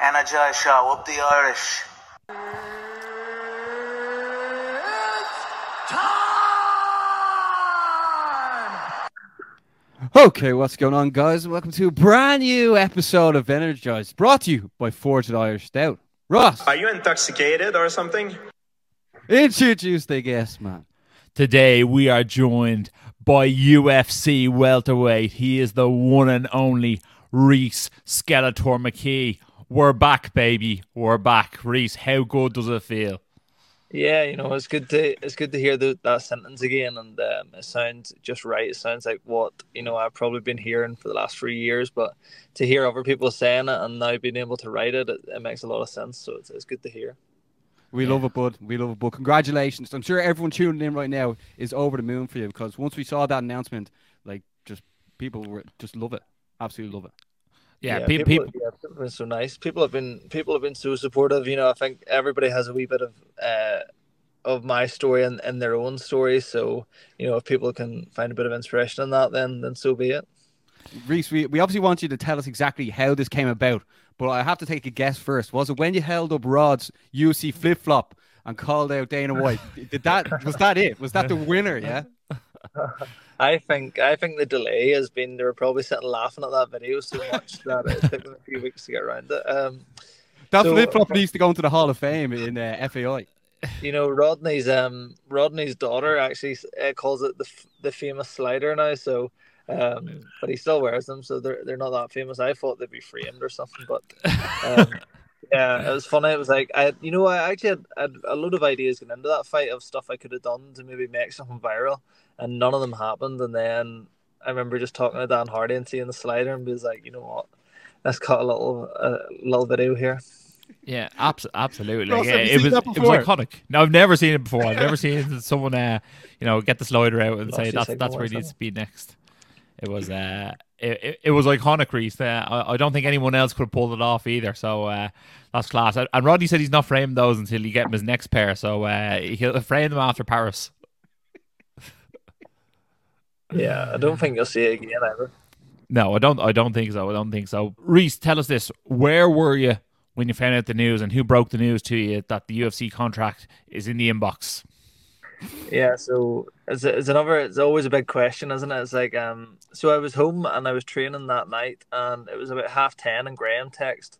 Energize show up the Irish. Okay, what's going on, guys? And welcome to a brand new episode of Energized, brought to you by Forged Irish Stout. Ross, Are you intoxicated or something? introduce the guest, man. Today we are joined by UFC welterweight. He is the one and only Rhys Skeletor McKee. We're back, baby. We're back. Rhys, how good does it feel? Yeah, you know, it's good to it's good to hear the, that sentence again, and um, it sounds just right. It sounds like what you know I've probably been hearing for the last three years, but to hear other people saying it and now being able to write it, it, it makes a lot of sense. So it's, it's good to hear. We love it, bud. We love it, bud. Congratulations. I'm sure everyone tuning in right now is over the moon for you because once we saw that announcement, like, just people were just love it. Absolutely love it. Yeah, yeah, pe- people, people, yeah, people have been so nice. People have been people have been so supportive. You know, I think everybody has a wee bit of uh, of my story and, and their own story. So you know, if people can find a bit of inspiration in that, then then so be it. Rhys, we, we obviously want you to tell us exactly how this came about, but I have to take a guess first. Was it when you held up Rod's UFC flip flop and called out Dana White? Did that was that it? Was that the winner? Yeah. I think I think the delay has been they were probably sitting laughing at that video so much that it took them a few weeks to get around it. Um, That So- flip flop needs to go into the Hall of Fame in uh, FAI. you know, Rodney's um Rodney's daughter actually uh, calls it the the famous slider now. So, um, but he still wears them, so they're they're not that famous. I thought they'd be framed or something, but um, yeah, it was funny. It was like I, you know, I actually had, had a load of ideas going into that fight of stuff I could have done to maybe make something viral, and none of them happened. And then I remember just talking to Dan Hardy and seeing the slider and was like, you know what, let's cut a little a little video here. yeah, abs- absolutely. Ross, yeah, it was it was iconic. No, I've never seen it before. I've never seen someone, uh, you know, get the slider out and Lost say your that's that's where it needs to be next. It was uh, it, it, it was iconic, Rhys. Uh, I, I don't think anyone else could have pulled it off either. So uh, that's class. And Rodney said he's not framed those until he get him his next pair. So uh, he'll frame them after Paris. Yeah, I don't think you'll see it again ever. No, I don't. I don't think so. I don't think so. Rhys, tell us this: Where were you when you found out the news, and who broke the news to you that the UFC contract is in the inbox? Yeah, so it's, it's another. It's always a big question, isn't it? It's like um. So I was home and I was training that night, and it was about half ten, and Graham text,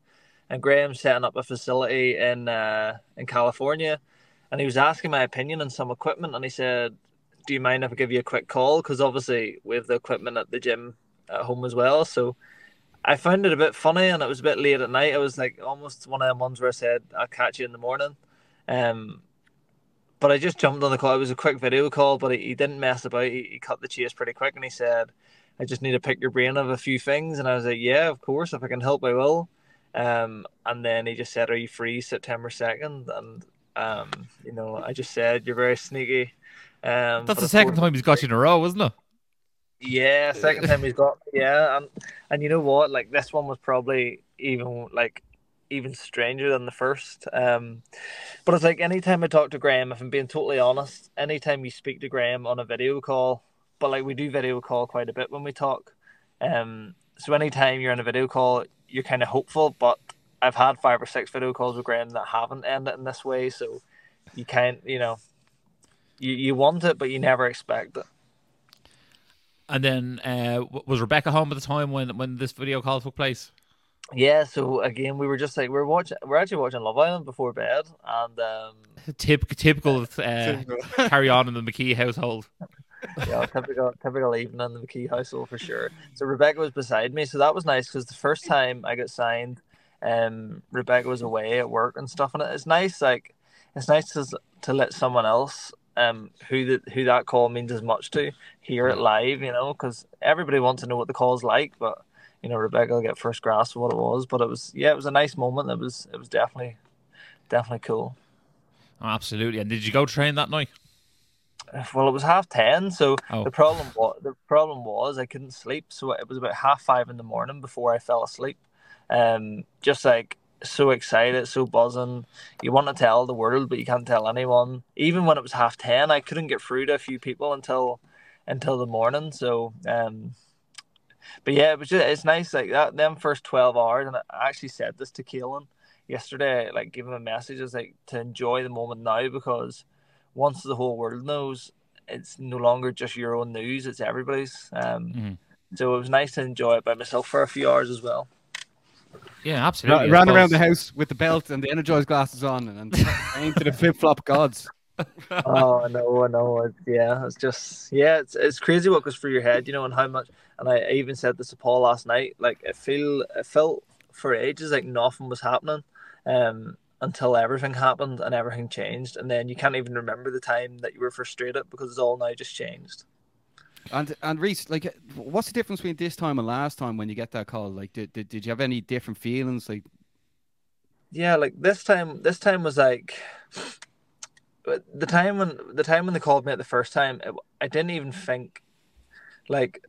and Graham's setting up a facility in uh in California, and he was asking my opinion on some equipment, and he said, "Do you mind if I give you a quick call? Because obviously we have the equipment at the gym at home as well." So I found it a bit funny, and it was a bit late at night. It was like almost one of them ones where I said, "I'll catch you in the morning." Um, but I just jumped on the call. It was a quick video call, but he, he didn't mess about. He, he cut the chase pretty quick, and he said, "I just need to pick your brain of a few things." And I was like, "Yeah, of course. If I can help, I will." Um, and then he just said, "Are you free September 2nd? And um, you know, I just said, "You're very sneaky." Um, That's the second time he's got you in a row, isn't it? yeah, second time he's got yeah, and and you know what? Like this one was probably even like even stranger than the first. Um, but it's like anytime I talk to Graham, if I'm being totally honest, anytime you speak to Graham on a video call, but like we do video call quite a bit when we talk. Um, so anytime you're on a video call, you're kind of hopeful. But I've had five or six video calls with Graham that haven't ended in this way, so you can't, you know, you you want it, but you never expect it. And then uh, was Rebecca home at the time when when this video call took place? Yeah, so again, we were just like we are watching. We're actually watching Love Island before bed, and um, Tip, typical uh, carry on in the McKee household. yeah, typical typical evening in the McKee household for sure. So Rebecca was beside me, so that was nice because the first time I got signed, um, Rebecca was away at work and stuff, and it's nice like it's nice to to let someone else um who that who that call means as much to hear it live, you know, because everybody wants to know what the call's like, but you know Rebecca will get first grasp of what it was. But it was yeah, it was a nice moment. It was it was definitely definitely cool. Oh, absolutely. And did you go train that night? Well, it was half ten, so Oh. the problem was the problem was I couldn't sleep. So it was about half five in the morning before I fell asleep. Um, just like so excited, so buzzing. You want to tell the world, but you can't tell anyone. Even when it was half ten, I couldn't get through to a few people until until the morning. So, um, but yeah, it was just it's nice like that. Them first twelve hours, and I actually said this to Caolan yesterday. Like, give him a message is like to enjoy the moment now because once the whole world knows, it's no longer just your own news; it's everybody's. Um, Mhm. so it was nice to enjoy it by myself for a few hours as well. Yeah, absolutely. I ran around the house with the belt and the energized glasses on and, and praying to the flip flop gods. oh I know, I know. It, yeah, it's just yeah, it's it's crazy what goes through your head, you know, and how much. And I even said this to Paul last night. Like, it feel it felt for ages like nothing was happening, um, until everything happened and everything changed, and then you can't even remember the time that you were frustrated because it's all now just changed. And and Rhys, like, what's the difference between this time and last time when you get that call? Like, did, did, did you have any different feelings? Like, Yeah, like this time. This time was like the time when the time when they called me at the first time. It, I didn't even think like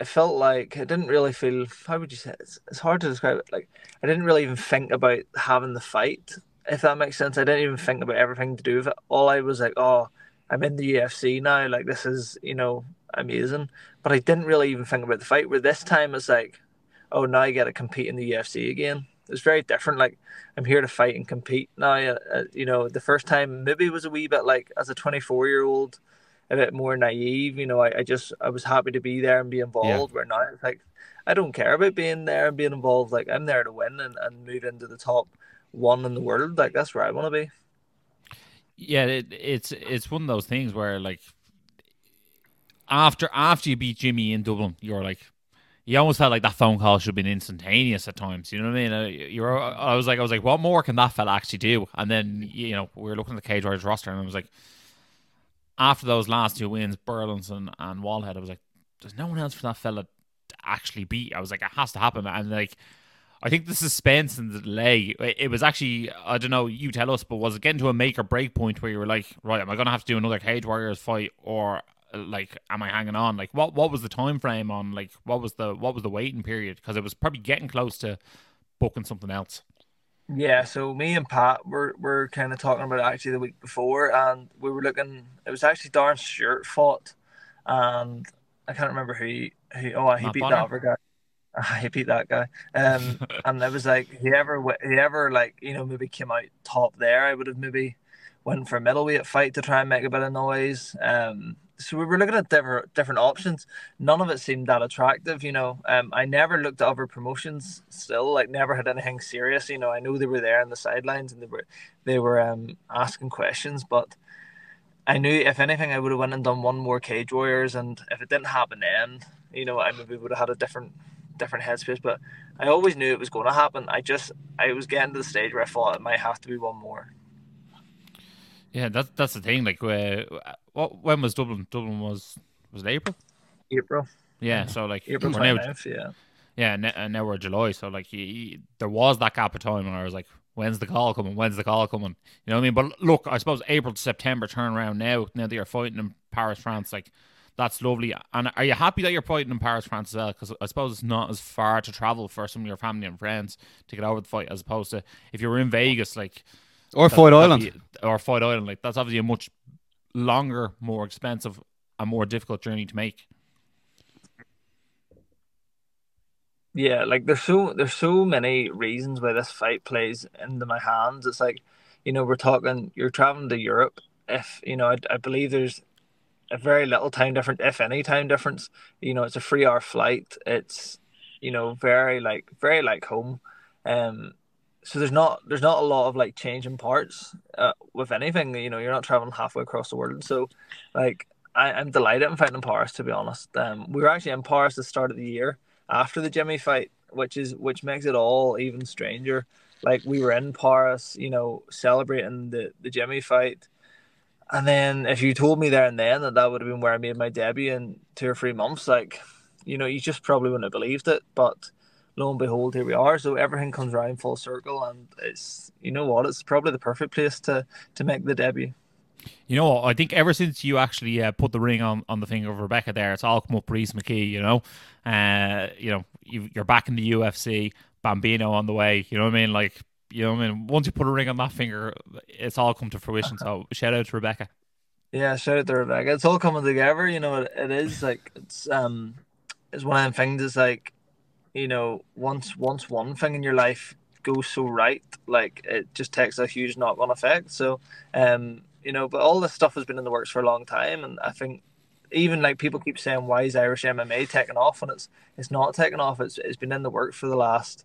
it felt like I didn't really feel. How would you say? It? It's, it's hard to describe it. Like I didn't really even think about having the fight. If that makes sense, I didn't even think about everything to do with it. All I was like, oh, I'm in the UFC now. Like this is you know amazing. But I didn't really even think about the fight. Where this time it's like, oh, now I got to compete in the UFC again. It's very different. Like I'm here to fight and compete now. Uh, you know, the first time maybe it was a wee bit like as a 24 year old, a bit more naive. You know, I, I just I was happy to be there and be involved. Where now it's like I don't care about being there and being involved. Like I'm there to win and, and move into the top one in the world. Like that's where I want to be. Yeah, it, it's it's one of those things where like after after you beat Jimmy in Dublin, you're like you almost felt like that phone call should have been instantaneous at times. You know what I mean? You're, I was like, I was like, what more can that fella actually do? And then you know we were looking at the Cage Warriors roster, and I was like, after those last two wins, Burlinson and Wallhead, I was like, there's no one else for that fella to actually beat. I was like, it has to happen, and like. I think the suspense and the delay, it was actually, I don't know, you tell us, but was it getting to a make or break point where you were like, right, am I going to have to do another Cage Warriors fight or like, am I hanging on? Like, what what was the time frame on, like, what was the what was the waiting period? Because it was probably getting close to booking something else. Yeah, so me and Pat were, were kind of talking about it actually the week before, and we were looking. It was actually Darren Stewart fought, and I can't remember who. He, who oh, he Matt beat Bonner? that other guy. he beat that guy. Um, and it was like whoever whoever like you know maybe came out top there, I would have maybe went for a middleweight fight to try and make a bit of noise. Um, so we were looking at different different options. None of it seemed that attractive, you know. Um, I never looked at other promotions. Still, like never had anything serious. You know, I know they were there on the sidelines and they were they were um asking questions, but I knew if anything, I would have went and done one more Cage Warriors, and if it didn't happen then, you know, I maybe would have had a different different headspace. But I always knew it was going to happen. I just I was getting to the stage where I thought it might have to be one more. Yeah, that's that's the thing. Like, uh, what when was Dublin? Dublin was was it April? April, Yeah, so like April we're now yeah. Yeah, and, and now we're July, so like you, you- there was that gap of time when I was like, "When's the call coming? When's the call coming?" You know what I mean? But look, I suppose April to September turn around now. Now that you're fighting in Paris, France, like that's lovely. And are you happy that you're fighting in Paris, France as well? Because I suppose it's not as far to travel for some of your family and friends to get over the fight, as opposed to if you were in Vegas, like or that- Fight Island. be- or Fight Island. Like that's obviously a much longer, more expensive, and more difficult journey to make. Yeah, like there's so there's so many reasons why this fight plays into my hands. It's like, you know, we're talking you're traveling to Europe. If you know, I, I believe there's a very little time difference, if any time difference. You know, it's a three hour flight. It's you know very like very like home. Um, so there's not there's not a lot of like changing parts uh, with anything. You know, you're not traveling halfway across the world. So, like, I, I'm delighted I'm fighting in Paris. To be honest, um, we were actually in Paris at the start of the year after the Jimmy fight, which is which makes it all even stranger. Like we were in Paris, you know, celebrating the the Jimmy fight, and then if you told me there and then that that would have been where I made my debut in two or three months, like, you know, you just probably wouldn't have believed it. But lo and behold, here we are. So everything comes around full circle, and it's you know what, it's probably the perfect place to to make the debut. You know. I think ever since you actually uh, put the ring on, on the finger of Rebecca there, it's all come up Rhys McKee. You know, uh, you know, you, you're back in the UFC, Bambino on the way. You know what I mean? Like, you know what I mean? Once you put a ring on that finger, it's all come to fruition. So shout out to Rebecca. Yeah, shout out to Rebecca. It's all coming together. You know, it, it is like it's um, it's one of them things. Is like, you know, once once one thing in your life goes so right, like it just takes a huge knock on effect. So, um, you know, but all this stuff has been in the works for a long time, and I think even like people keep saying why is Irish MMA taking off and it's it's not taking off it's, it's been in the works for the last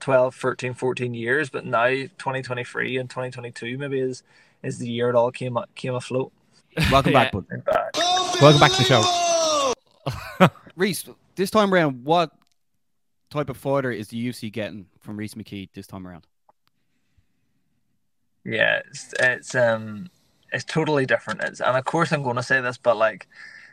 12 13 14 years but now 2023 and 2022 maybe is is the year it all came came afloat welcome Yeah. back bud back. Welcome back to the show. Rhys, this time around, what type of fighter is the UFC getting from Rhys McKee this time around? yeah it's, it's um it's totally different. It's, and of course i'm going to say this but like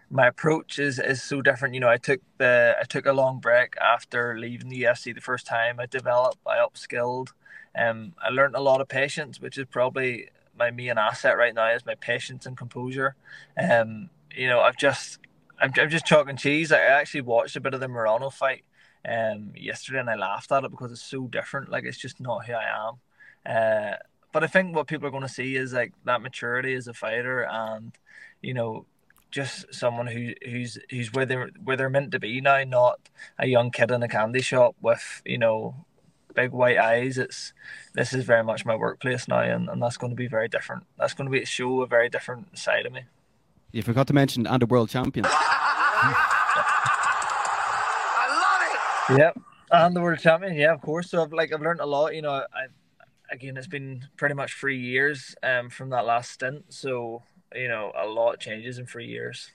my approach is is so different. You know i took the i took a long break after leaving the ufc the first time i developed i upskilled. Um i learned a lot of patience which is probably my main asset right now is my patience and composure. Um you know i've just i'm, I'm just chalking cheese. I actually watched a bit of the Morono fight um yesterday and i laughed at it because it's so different like it's just not who i am uh but I think what people are going to see is like that maturity as a fighter, and you know, just someone who who's who's where they're where they're meant to be now, not a young kid in a candy shop with you know big white eyes. It's this is very much my workplace now, and, and that's going to be very different. That's going to be a show a very different side of me. You forgot to mention and the world champion. Yep, and the world champion. Yeah, of course. So I've like I've learned a lot. You know, I've again it's been pretty much three years um from that last stint. So you know, a lot changes in three years.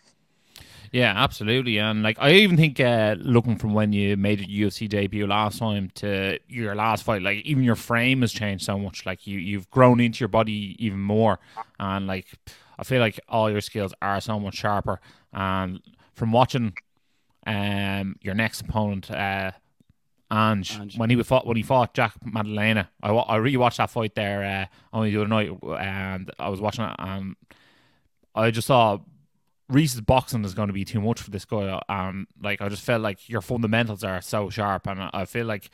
Yeah, absolutely. And like I even think uh, looking from when you made your UFC debut last time to your last fight, like even your frame has changed so much. Like you you've grown into your body even more, and like I feel like all your skills are so much sharper. And from watching um your next opponent, uh, Ange, Ange. when he fought when he fought Jack Madalena, I I rewatched that fight there uh, only the other night, and I was watching it, and I just saw Rhys's boxing is going to be too much for this guy. Um, like I just felt like your fundamentals are so sharp, and I feel like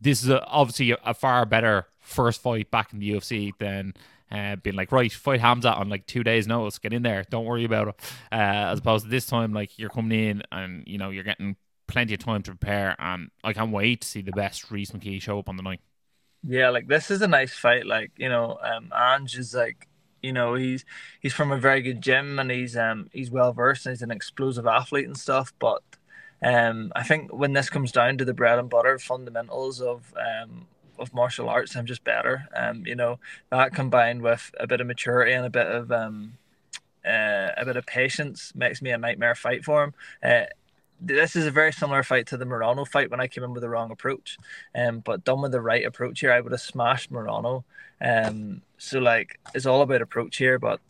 this is a, obviously a, a far better first fight back in the UFC than uh, being like right fight Khamzat on like two days notice, get in there, don't worry about it. Uh, as opposed to this time, like you're coming in and you know you're getting plenty of time to prepare, and I can't wait to see the best Rhys McKee show up on the night. Yeah, like this is a nice fight. Like you know, um, Ange is like, you know, he's he's from a very good gym and he's um he's well versed and he's an explosive athlete and stuff. But um, I think when this comes down to the bread and butter fundamentals of um of martial arts, I'm just better. Um, you know, that combined with a bit of maturity and a bit of um, uh, a bit of patience makes me a nightmare fight for him. Uh, this is a very similar fight to the Morono fight when I came in with the wrong approach. Um, but done with the right approach here, I would have smashed Morono. Um, so like it's all about approach here, but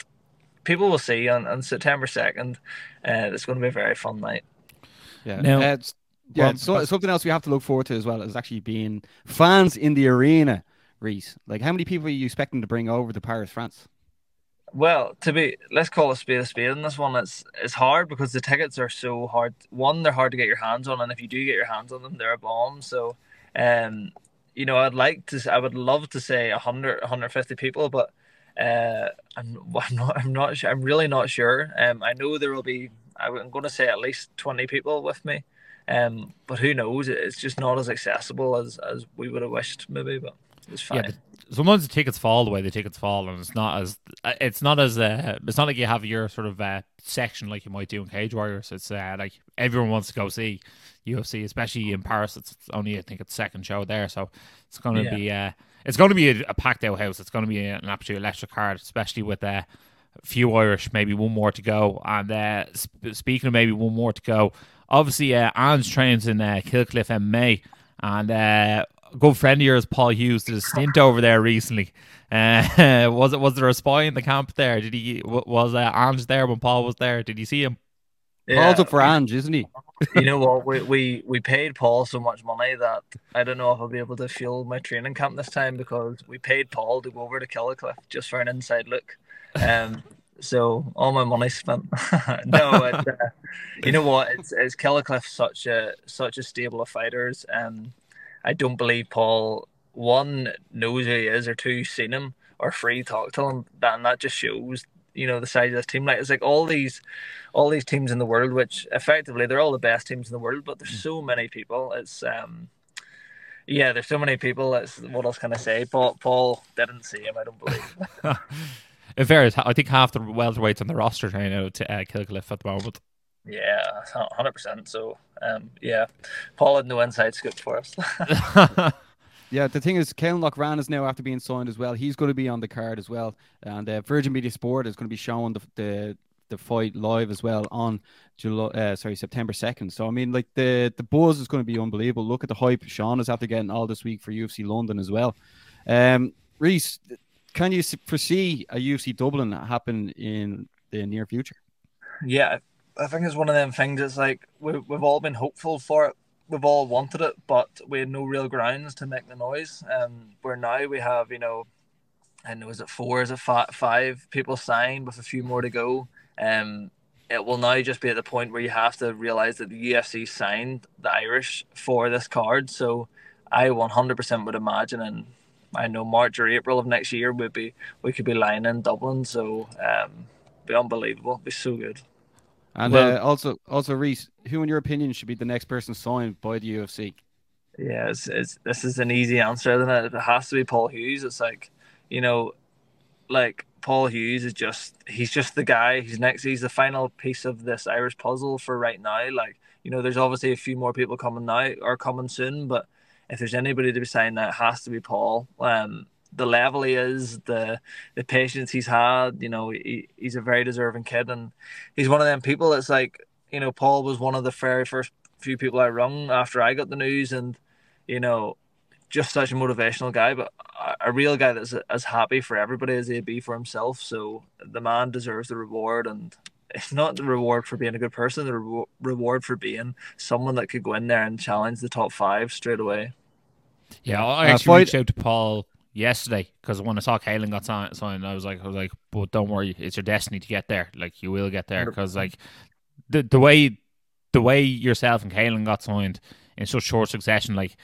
people will see on, on September second. Uh, it's going to be a very fun night. Yeah. Now- Uh, it's- yeah. Well, so, something else we have to look forward to as well is actually being fans in the arena. Rhys, like how many people are you expecting to bring over to Paris, France? Well, to be let's call a spade a spade in this one. It's it's hard because the tickets are so hard. One, they're hard to get your hands on, and if you do get your hands on them, they're a bomb. So, um, you know, I'd like to, I would love to say 100, 150 people, but uh, I'm, I'm not, I'm not, sure, I'm really not sure. Um, I know there will be, I'm going to say at least twenty people with me. Um, but who knows? It's just not as accessible as as we would have wished, maybe. But it's fine. Yeah, the, sometimes the tickets fall the way the tickets fall, and it's not as it's not as uh, it's not like you have your sort of uh, section like you might do in Cage Warriors. It's uh, like everyone wants to go see UFC, especially in Paris. It's, it's only I think it's second show there, so it's going to Yeah. be uh, it's going to be a, a packed out house. It's going to be an absolute electric card, especially with uh, a few Irish, maybe one more to go. And uh, sp- speaking of maybe one more to go, obviously uh, Ange trains in uh, Kill Cliff MMA, and uh, a good friend of yours, Paul Hughes, did a stint over there recently. Uh, was it was there a spy in the camp there? Did he was uh, Ange there when Paul was there? Did you see him? Paul's up for Ange, isn't he? you know what? We, we we paid Paul so much money that I don't know if I'll be able to fuel my training camp this time because we paid Paul to go over to Killicliff just for an inside look. Um, so all my money spent. no, uh, you know what? It's it's Killicliff such a such a stable of fighters. Um, I don't believe Paul one knows who he is or two seen him or three talked to him. That and that just shows you know the size of this team. Like it's like all these, all these teams in the world, which effectively they're all the best teams in the world, but there's so many people. It's um, yeah, there's so many people. It's what else can I say? Paul Paul didn't see him. I don't believe. In fairness, I think half the welterweights on the roster trying out to uh, Kill Cliff at the moment. yeah, hundred percent. So um, yeah, Paul had no inside scoop for us. Yeah, the thing is, Caolan Loughran is now after being signed as well. He's going to be on the card as well, and uh, Virgin Media Sport is going to be showing the the, the fight live as well on July, uh, sorry, September second. So I mean, like the the buzz is going to be unbelievable. Look at the hype Sean is after getting all this week for UFC London as well. Um, Rhys, can you foresee a UFC Dublin happen in the near future? yeah, I think it's one of them things. It's like we, we've all been hopeful for it. We've all wanted it, but we had no real grounds to make the noise. Um, where now we have, you know, and was it four? Is it five, people signed with a few more to go? Um, it will now just be at the point where you have to realize that the UFC signed the Irish for this card. So I 100% would imagine, and I know March or April of next year would be we could be lying in Dublin. So um, be unbelievable, be so good. And Well- uh, also, also Rhys, who in your opinion should be the next person signed by the UFC? Yeah, it's, it's this is an easy answer, isn't it? It has to be Paul Hughes. It's like, you know, like Paul Hughes is just he's just the guy. He's next. He's the final piece of this Irish puzzle for right now. Like, you know, there's obviously a few more people coming now or coming soon, but if there's anybody to be saying that it has to be Paul. Um, the level he is, the the patience he's had, you know, he, he's a very deserving kid, and he's one of them people that's like, you know, Paul was one of the very first few people I rung after I got the news, and you know, just such a motivational guy, but a, real guy that's as happy for everybody as he'd be for himself. So the man deserves the reward, and it's not the reward for being a good person, the re- reward for being someone that could go in there and challenge the top five straight away. Yeah, I Uh, actually fight- reached out to Paul yesterday because when I saw Caolan got signed, signed, I was like, I was like, but don't worry, it's your destiny to get there. Like you will get there because like the the way the way yourself and Caolan got signed in such short succession, like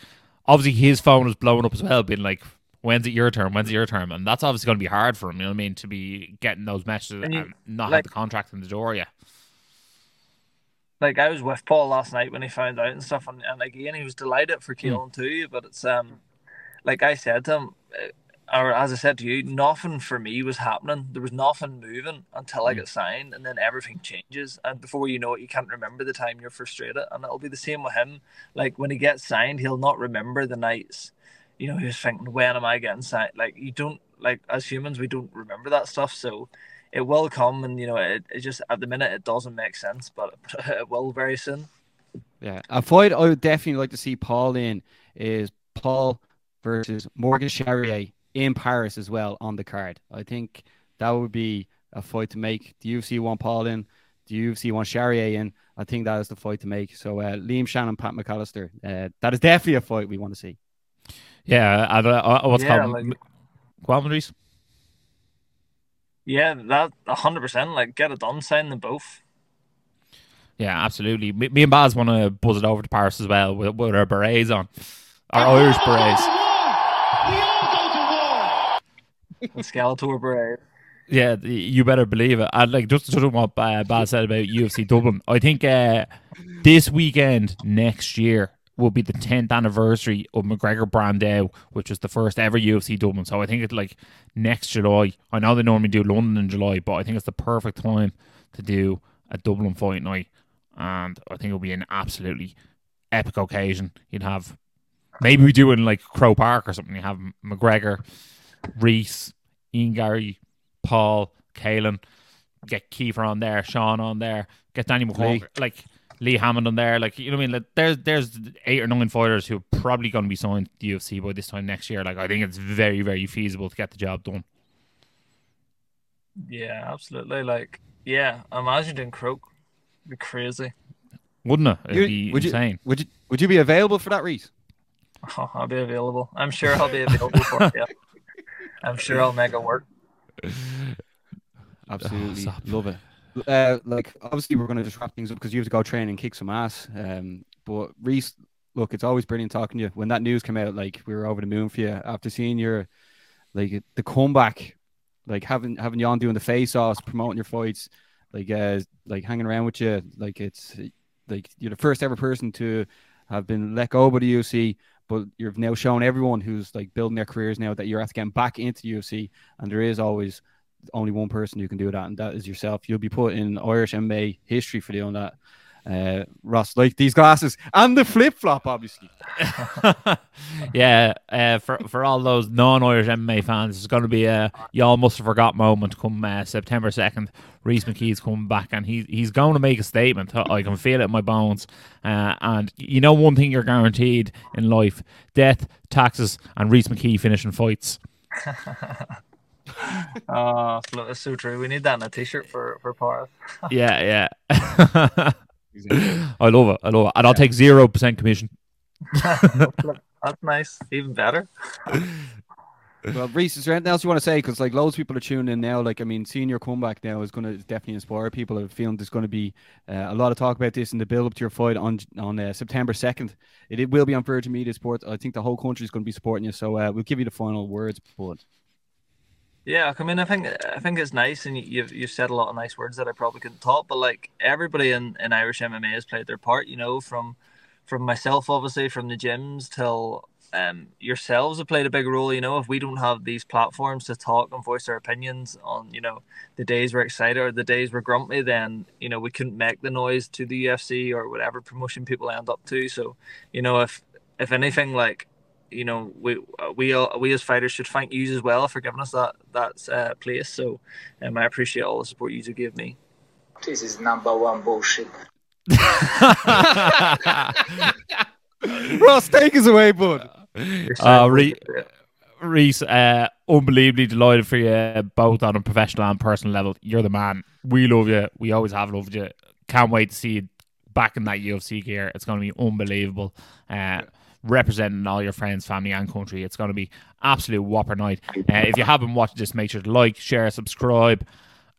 obviously his phone was blowing up as well, being like. When's it your turn? When's it your turn? And that's obviously going to be hard for him. You know what I mean? To be getting those messages And and, not like- have the contract in the door yet. Like I was with Paul last night when he found out and stuff, and, and again he was delighted for Caolan too. But it's um, like I said to him, uh, or as I said to you, nothing for me was happening. There was nothing moving until I got signed, and then everything changes. And before you know it, you can't remember the time you're frustrated. And it'll be the same with him. Like when he gets signed, he'll not remember the nights. You know, he was thinking, when am I getting signed? Like you don't like as humans, we don't remember that stuff. So it will come, and you know, it, it just at the minute it doesn't make sense, but it will very soon. Yeah, a fight I would definitely like to see Paul in is Paul versus Morgan Charrier in Paris as well on the card. I think that would be a fight to make. The UFC want Paul in, the UFC want Charrier in. I think that is the fight to make. So uh, Liam Shannon, Pat McAllister, uh, that is definitely a fight we want to see. Yeah, I, I, I, what's Yeah, called like-. Yeah, that hundred percent. Like, get it done. Sign them both. Yeah, absolutely. Me, me and Baz want to buzz it over to Paris as well with, with our berets on, our Irish berets. The Skeletor Brave. Yeah, you better believe it. And like just to touch on what uh, Baz said about UFC Dublin, I think uh, this weekend next year will be the 10th anniversary of McGregor Brandao, which was the first ever UFC Dublin. So I think it's like next July. I know they normally do London in July, but I think it's the perfect time to do a Dublin fight night. And I think it'll be an absolutely epic occasion. You'd have maybe we do it in like Croke Park or something. You have McGregor, Rhys, Ian Garry, Paul, Caolan, get Kiefer on there, Sean on there, get Danny McCall, like Lee Hammond on there. Like you know what I mean? Like, there's there's eight or nine fighters who are probably going to be signed to the UFC by this time next year. Like I think it's very very feasible to get the job done. Yeah, absolutely. Like, yeah, imagine doing Croke. It'd be crazy. Wouldn't it? It'd You- be would you- Would you would you be available for that, Rhys? Oh, I'll be available. I'm sure I'll be available for it. Yeah. I'm sure I'll make it work. Absolutely oh, stop. love it. Uh, like obviously we're going to just wrap things up because you have to go train and kick some ass. Um, but Rhys, look, it's always brilliant talking to you. When that news came out, like we were over the moon for you after seeing your like the comeback like having having you on doing the face offs, promoting your fights, like uh, like hanging around with you. Like it's like you're the first ever person to have been let go by the UFC, but you've now shown everyone who's like building their careers now that you're after getting back into the UFC, and there is always only one person who can do that, and that is yourself. You'll be put in Irish MMA history for doing that. Uh, Ross, like these glasses and the flip flop, obviously. yeah, uh, for for all those non-Irish MMA fans, it's going to be a y'all must have forgot moment come uh, September second. Rhys McKee's coming back, and he he's going to make a statement. I can feel it in my bones. Uh, and you know one thing you're guaranteed in life: death, taxes, and Rhys McKee finishing fights. oh, that's so true. We need that in a t-shirt for for Paris. yeah, yeah. I love it. I love it. And I'll take 0% commission. That's nice. Even better. well, Rhys, is there anything else you want to say? Because like loads of people are tuning in now. Like, I mean, seeing your comeback now is going to definitely inspire people. I'm feeling there's going to be uh, a lot of talk about this in the build up to your fight on on uh, September second. It, it, will be on Virgin Media Sports. I think the whole country is going to be supporting you. So uh, we'll give you the final words, but. Yeah, I mean, I think I think it's nice, and you've you've said a lot of nice words that I probably couldn't top. But like everybody in, in Irish MMA has played their part, you know, from from myself, obviously, from the gyms till um yourselves have played a big role. You know, if we don't have these platforms to talk and voice our opinions on, you know, the days we're excited or the days we're grumpy, then you know we couldn't make the noise to the UFC or whatever promotion people end up to. So, you know, if if anything, like you know we we all, we as fighters should thank you as well for giving us that that uh, place. So um, I appreciate all the support you give me. This is number one bullshit. Ross, take us away, bud. Uh, Re- Rhys, uh, unbelievably delighted for you both on a professional and personal level. You're the man. We love you. We always have loved you. Can't wait to see you back in that UFC gear. It's going to be unbelievable. Uh, representing all your friends, family, and country. It's going to be absolute whopper night. Uh, if you haven't watched this, make sure to like, share, subscribe,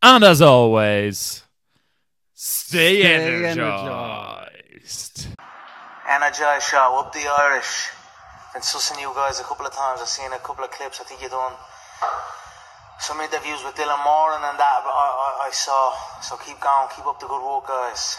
and as always, stay, stay energized. Energize show up the Irish. Been sussing you guys a couple of times. I've seen a couple of clips. I think you done some interviews with Dylan Moran and that. But I, I, I saw. So keep going. Keep up the good work, guys.